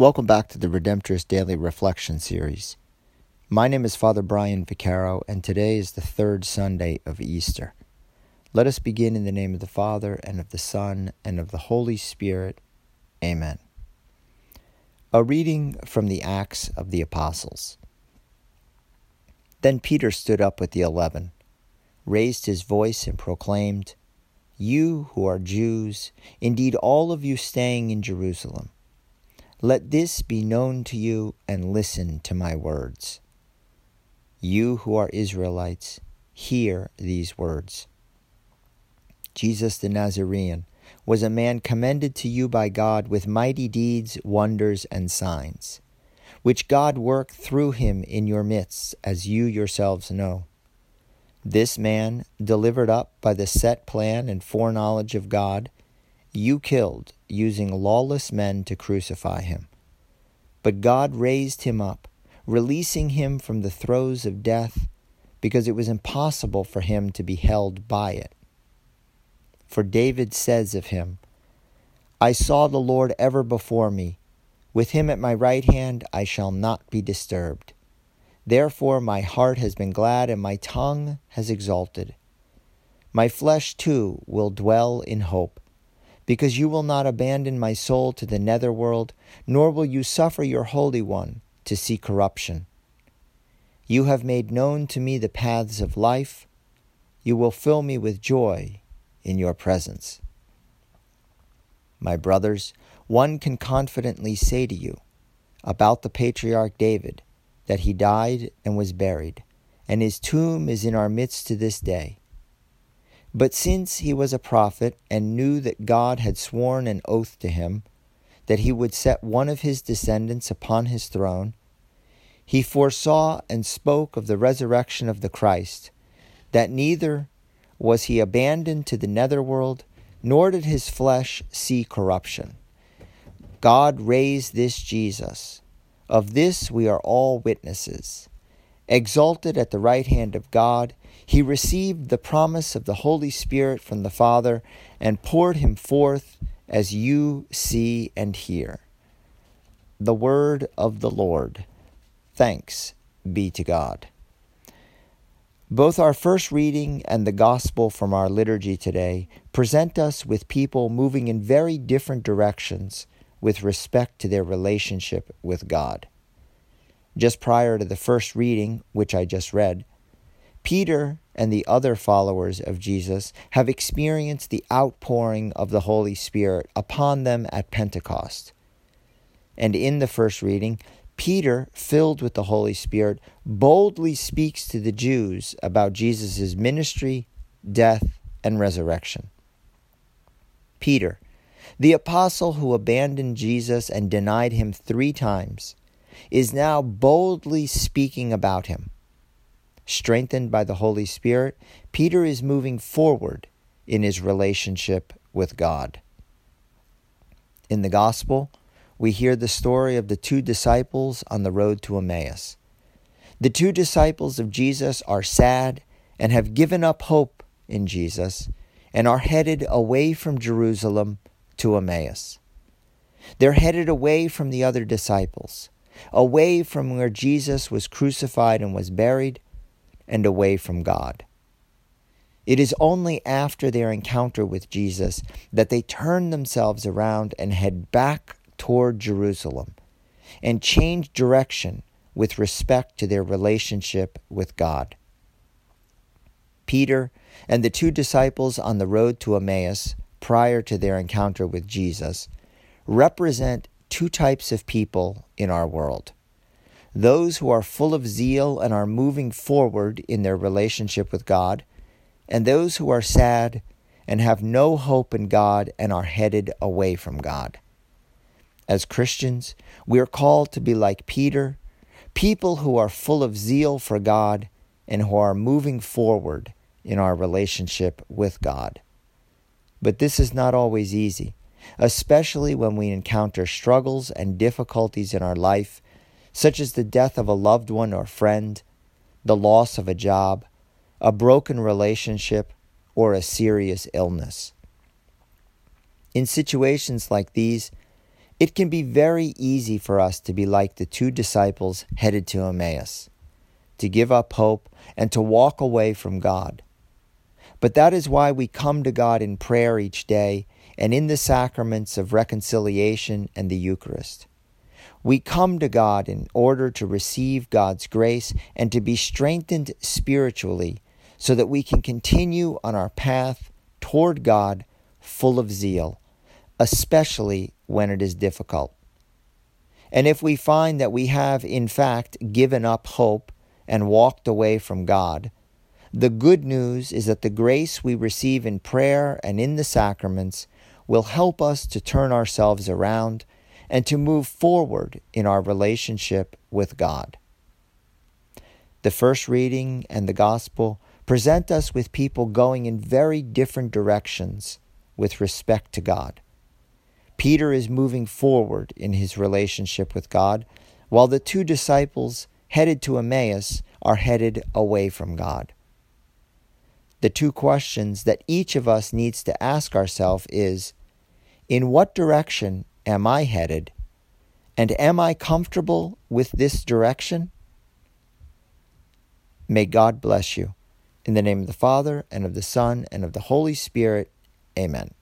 Welcome back to the Redemptorist Daily Reflection Series. My name is Father Brian Vaccaro, and today is the third Sunday of Easter. Let us begin in the name of the Father, and of the Son, and of the Holy Spirit. Amen. A reading from the Acts of the Apostles. Then Peter stood up with the eleven, raised his voice, and proclaimed, You who are Jews, indeed all of you staying in Jerusalem, let this be known to you, and listen to my words. You who are Israelites, hear these words. Jesus the Nazarene was a man commended to you by God with mighty deeds, wonders, and signs, which God worked through him in your midst, as you yourselves know. This man, delivered up by the set plan and foreknowledge of God, you killed, using lawless men to crucify him. But God raised him up, releasing him from the throes of death, because it was impossible for him to be held by it. For David says of him, I saw the Lord ever before me. With him at my right hand I shall not be disturbed. Therefore my heart has been glad and my tongue has exulted. My flesh too will dwell in hope because you will not abandon my soul to the netherworld, nor will you suffer your Holy One to see corruption. You have made known to me the paths of life. You will fill me with joy in your presence. My brothers, one can confidently say to you about the patriarch David that he died and was buried, and his tomb is in our midst to this day. But since he was a prophet and knew that God had sworn an oath to him that he would set one of his descendants upon his throne, he foresaw and spoke of the resurrection of the Christ, that neither was he abandoned to the netherworld, nor did his flesh see corruption. God raised this Jesus. Of this we are all witnesses. Exalted at the right hand of God, he received the promise of the Holy Spirit from the Father and poured him forth as you see and hear. The word of the Lord. Thanks be to God. Both our first reading and the gospel from our liturgy today present us with people moving in very different directions with respect to their relationship with God. Just prior to the first reading, which I just read, Peter and the other followers of Jesus have experienced the outpouring of the Holy Spirit upon them at Pentecost. And in the first reading, Peter, filled with the Holy Spirit, boldly speaks to the Jews about Jesus' ministry, death, and resurrection. Peter, the apostle who abandoned Jesus and denied him three times, is now boldly speaking about him strengthened by the Holy Spirit, Peter is moving forward in his relationship with God. In the Gospel, we hear the story of the two disciples on the road to Emmaus. The two disciples of Jesus are sad and have given up hope in Jesus and are headed away from Jerusalem to Emmaus. They're headed away from the other disciples, away from where Jesus was crucified and was buried, and away from God. It is only after their encounter with Jesus that they turn themselves around and head back toward Jerusalem and change direction with respect to their relationship with God. Peter and the two disciples on the road to Emmaus prior to their encounter with Jesus represent two types of people in our world those who are full of zeal and are moving forward in their relationship with God, and those who are sad and have no hope in God and are headed away from God. As Christians, we are called to be like Peter, people who are full of zeal for God and who are moving forward in our relationship with God. But this is not always easy, especially when we encounter struggles and difficulties in our life such as the death of a loved one or friend, the loss of a job, a broken relationship, or a serious illness. In situations like these, It can be very easy for us to be like the two disciples headed to Emmaus, to give up hope and to walk away from God. But that is why we come to God in prayer each day and in the sacraments of reconciliation and the Eucharist. We come to God in order to receive God's grace and to be strengthened spiritually so that we can continue on our path toward God full of zeal, especially when it is difficult. And if we find that we have, in fact, given up hope and walked away from God, the good news is that the grace we receive in prayer and in the sacraments will help us to turn ourselves around and to move forward in our relationship with God. The first reading and the gospel present us with people going in very different directions with respect to God. Peter is moving forward in his relationship with God, while the two disciples headed to Emmaus are headed away from God. The two questions that each of us needs to ask ourselves is In what direction am I headed? And am I comfortable with this direction? May God bless you. In the name of the Father, and of the Son, and of the Holy Spirit, amen.